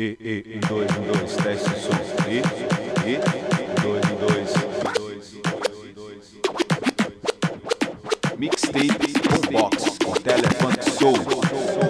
E, e, e dois, e dois, teste, som. E, e, um, dois, e dois, dois, dois. Mixtape, box, telefone, soul.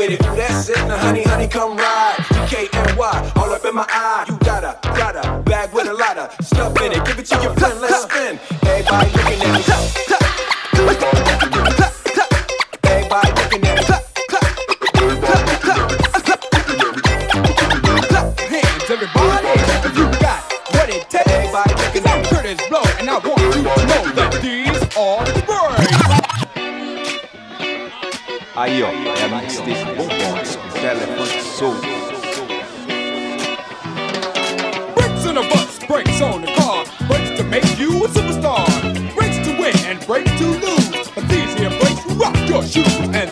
with it. Ooh, that's honey, honey, come ride. DKNY, all up in my eye. You got a, got a bag with a lot of stuff in it. Give it to your friend afraid to lose. But these here breaks rock your shoes and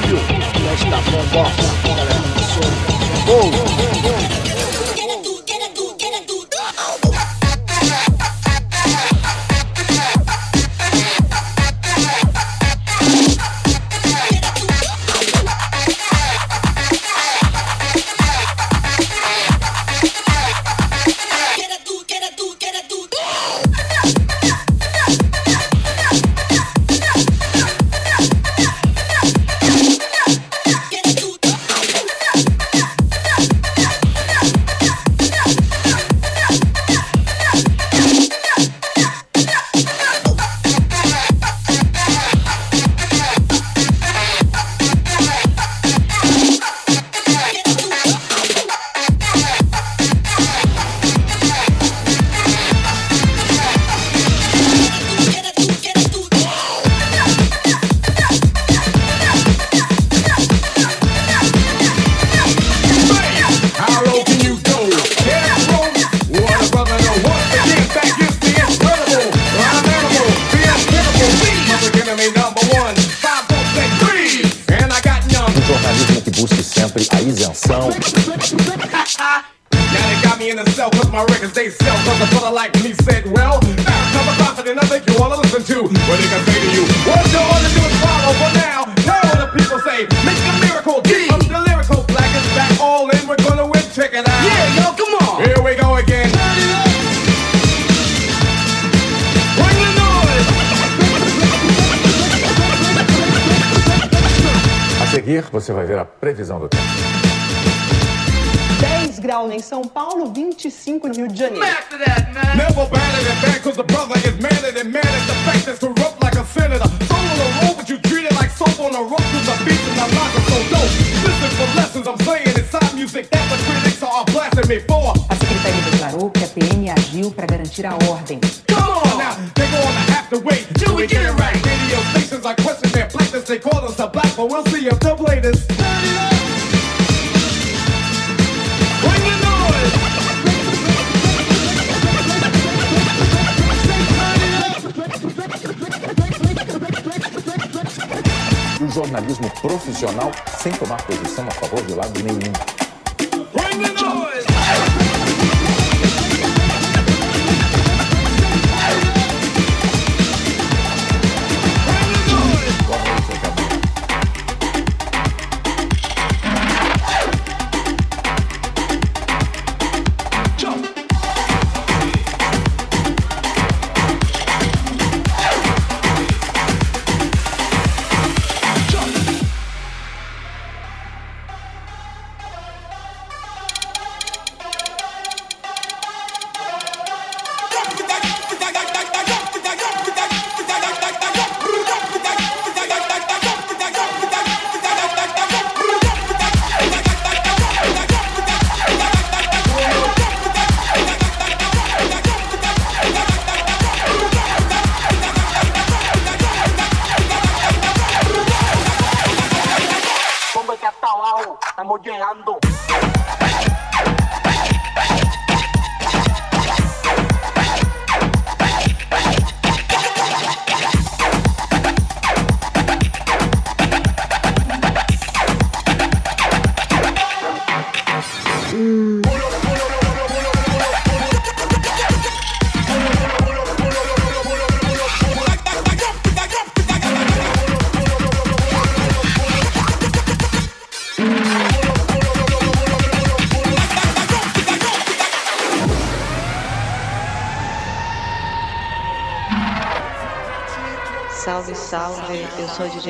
câmbio. Festa bombosa, galera do Profissão. Now they got me in the cell cause my records they sell. Cause a brother like me said well Now come across confident I think you wanna listen to What they can say to you. What you wanna do is follow for now. Now what the people say Make a miracle D I'm the lyrical black is back all in. We're gonna win check it out. Yeah yo come on. Here we go again. Bring the noise. A seguir, você vai ver a previsão do tempo em São Paulo, 25 no Rio de Janeiro. A secretaria declarou que a PM agiu para garantir a ordem. Come on now, jornalismo profissional sem tomar posição a favor de lado nenhum.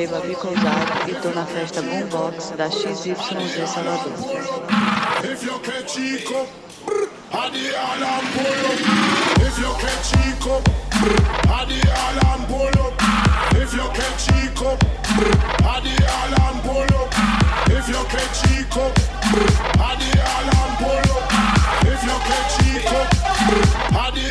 Babi Cousado e tô na festa Boombox da XYZ Salvador. If you catch Chico, a the alarm pull up. If you catch Chico, a the alarm pull up. If you catch Chico, a the alarm pull up. If you catch Chico, a the alarm pull up. If you catch Chico, a the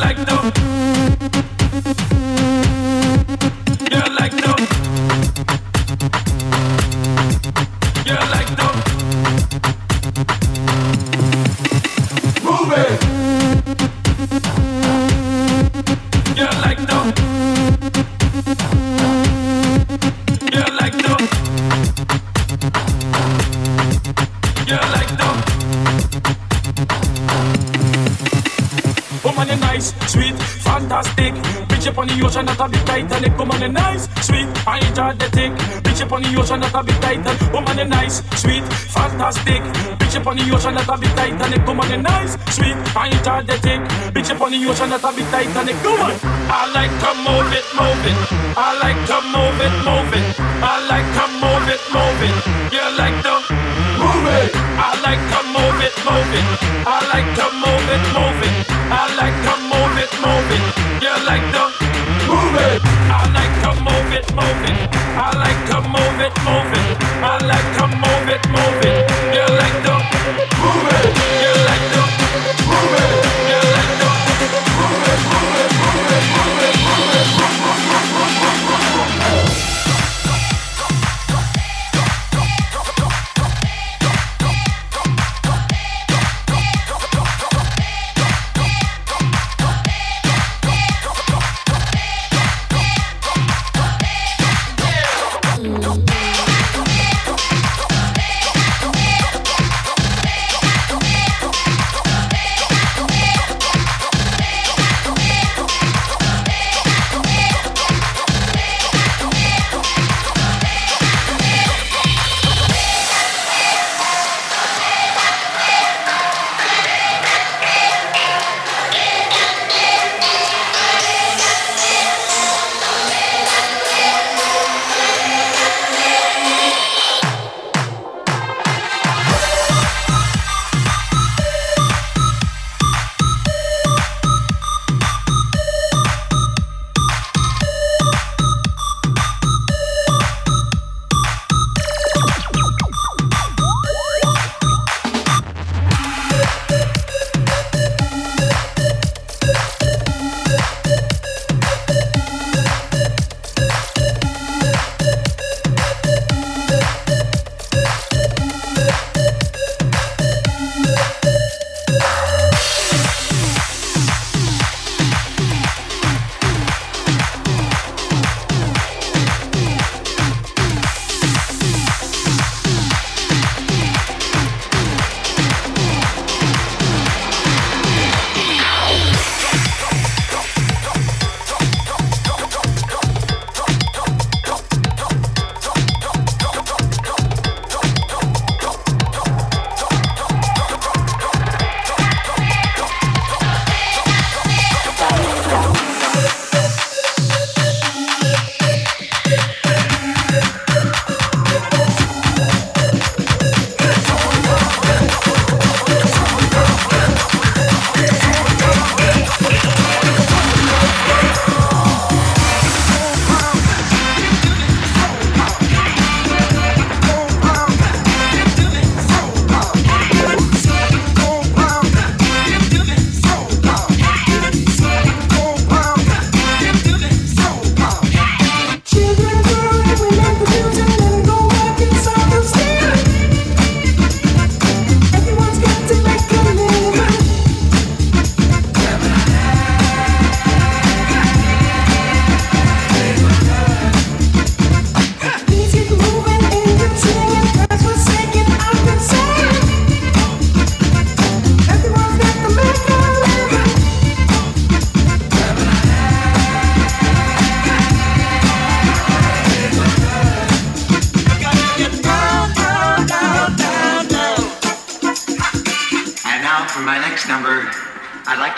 like the. Ocean, not a big Titan. Woman, you nice, sweet, fantastic. Bitch up on the ocean, not a big Titanic. Woman, you nice, sweet, I enjoy. Bitch up on the ocean, not a big Titanic. Come on, I like to move it, move it. I like to move it, move it. I like to move it, move it. You like to move it. I like to move it, move it. I like to move it, move it. I like to move it, move it. You like to move it. I like to move it, move it. I like it, move it. I like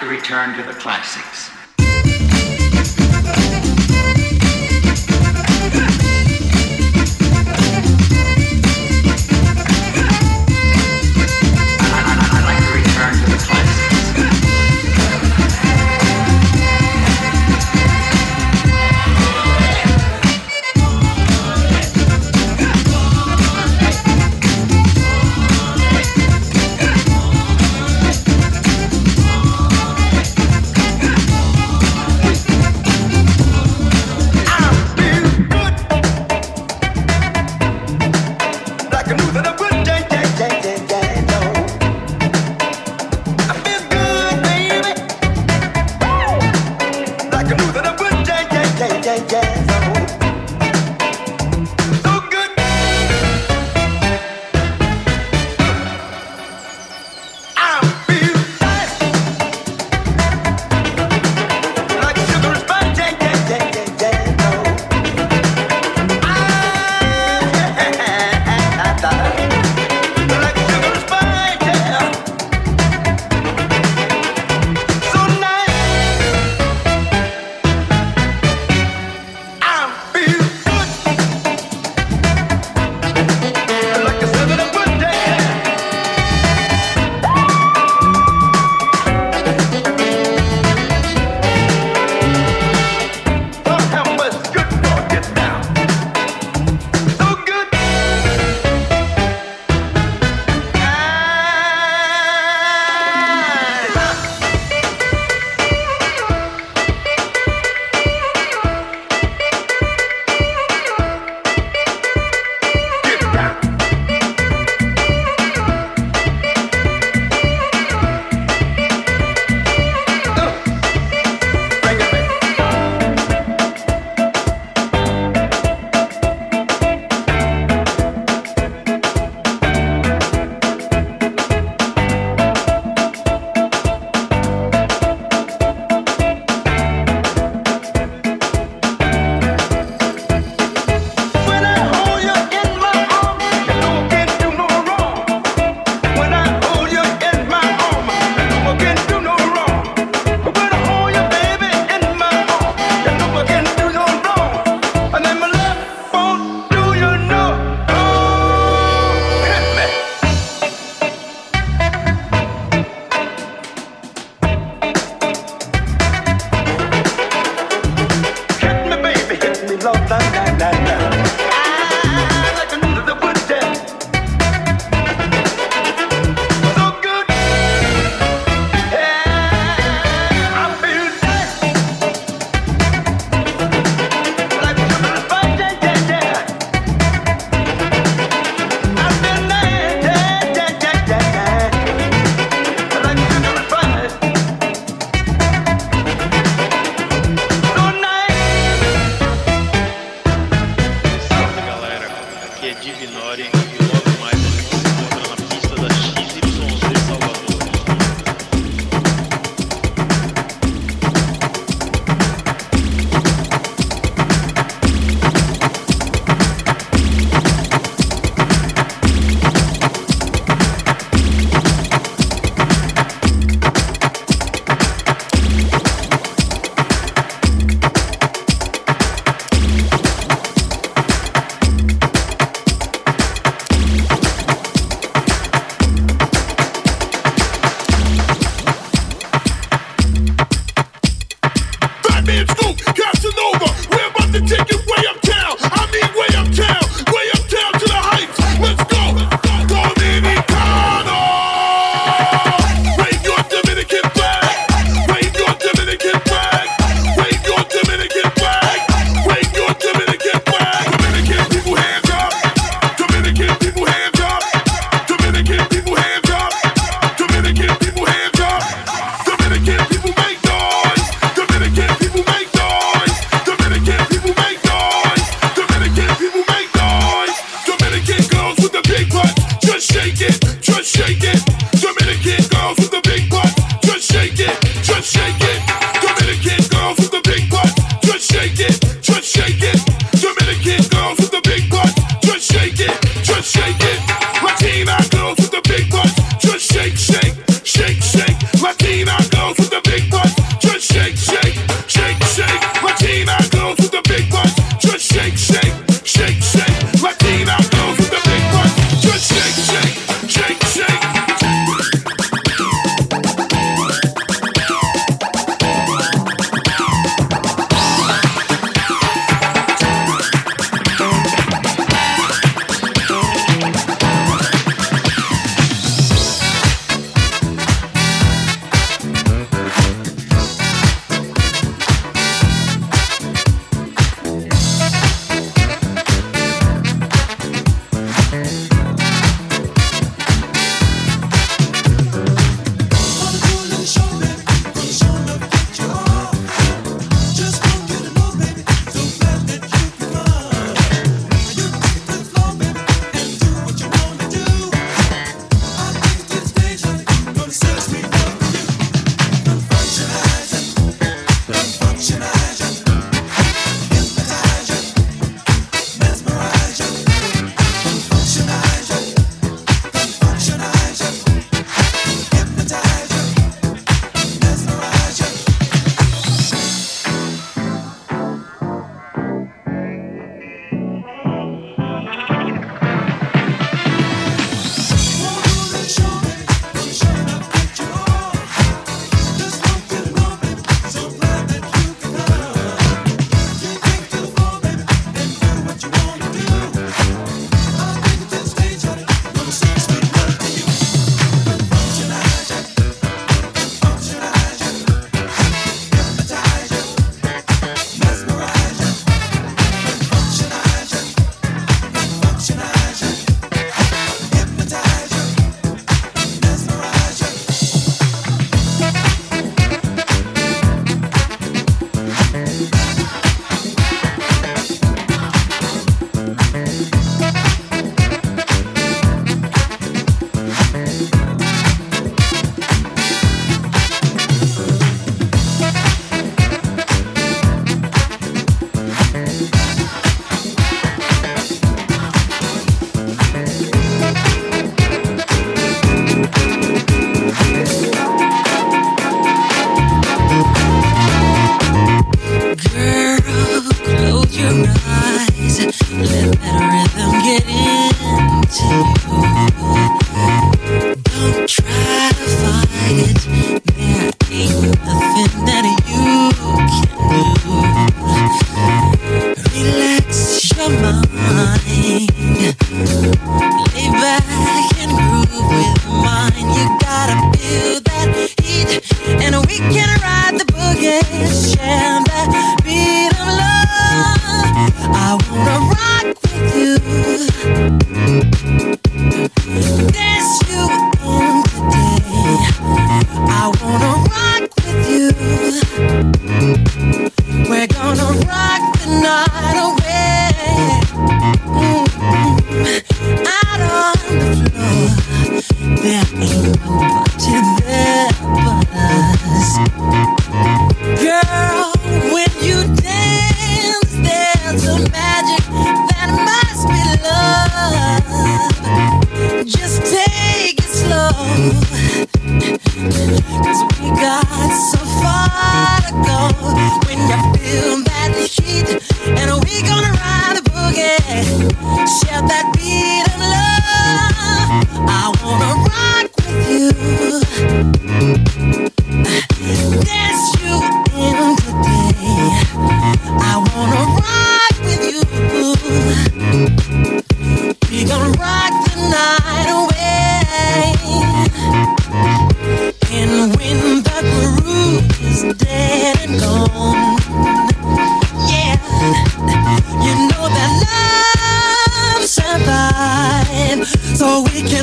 to return to the classics.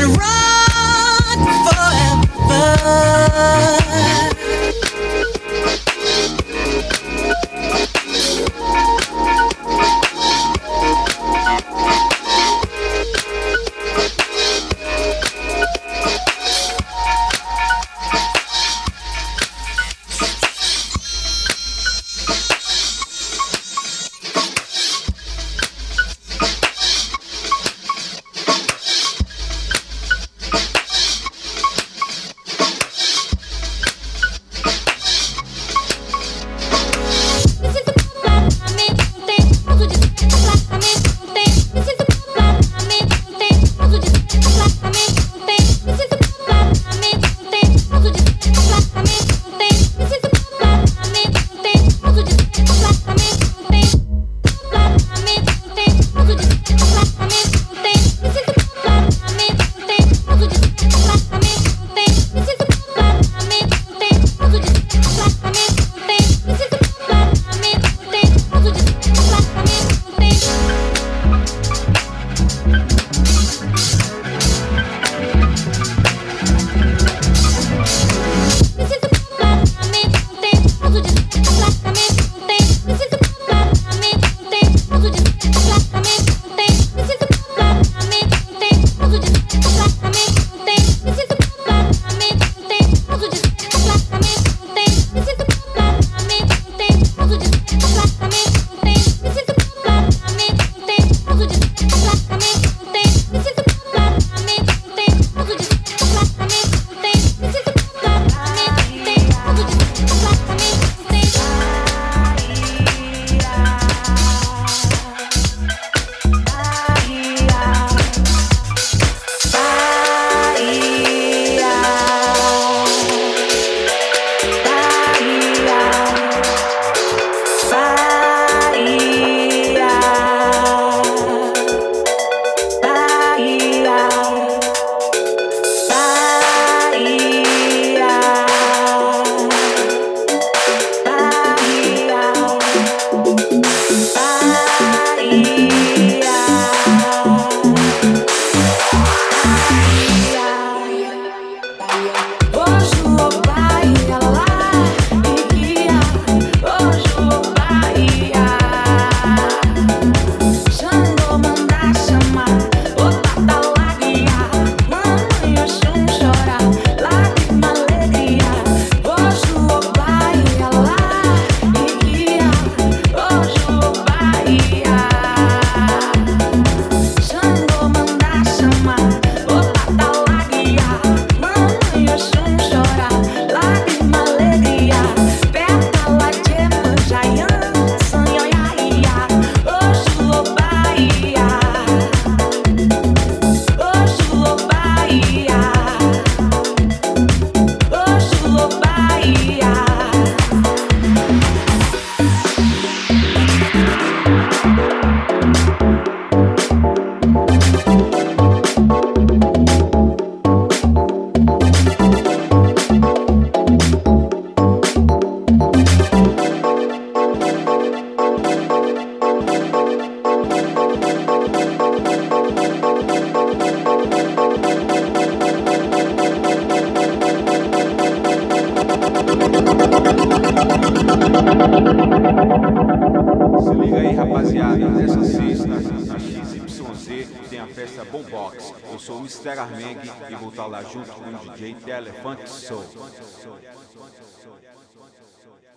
Junto com soul.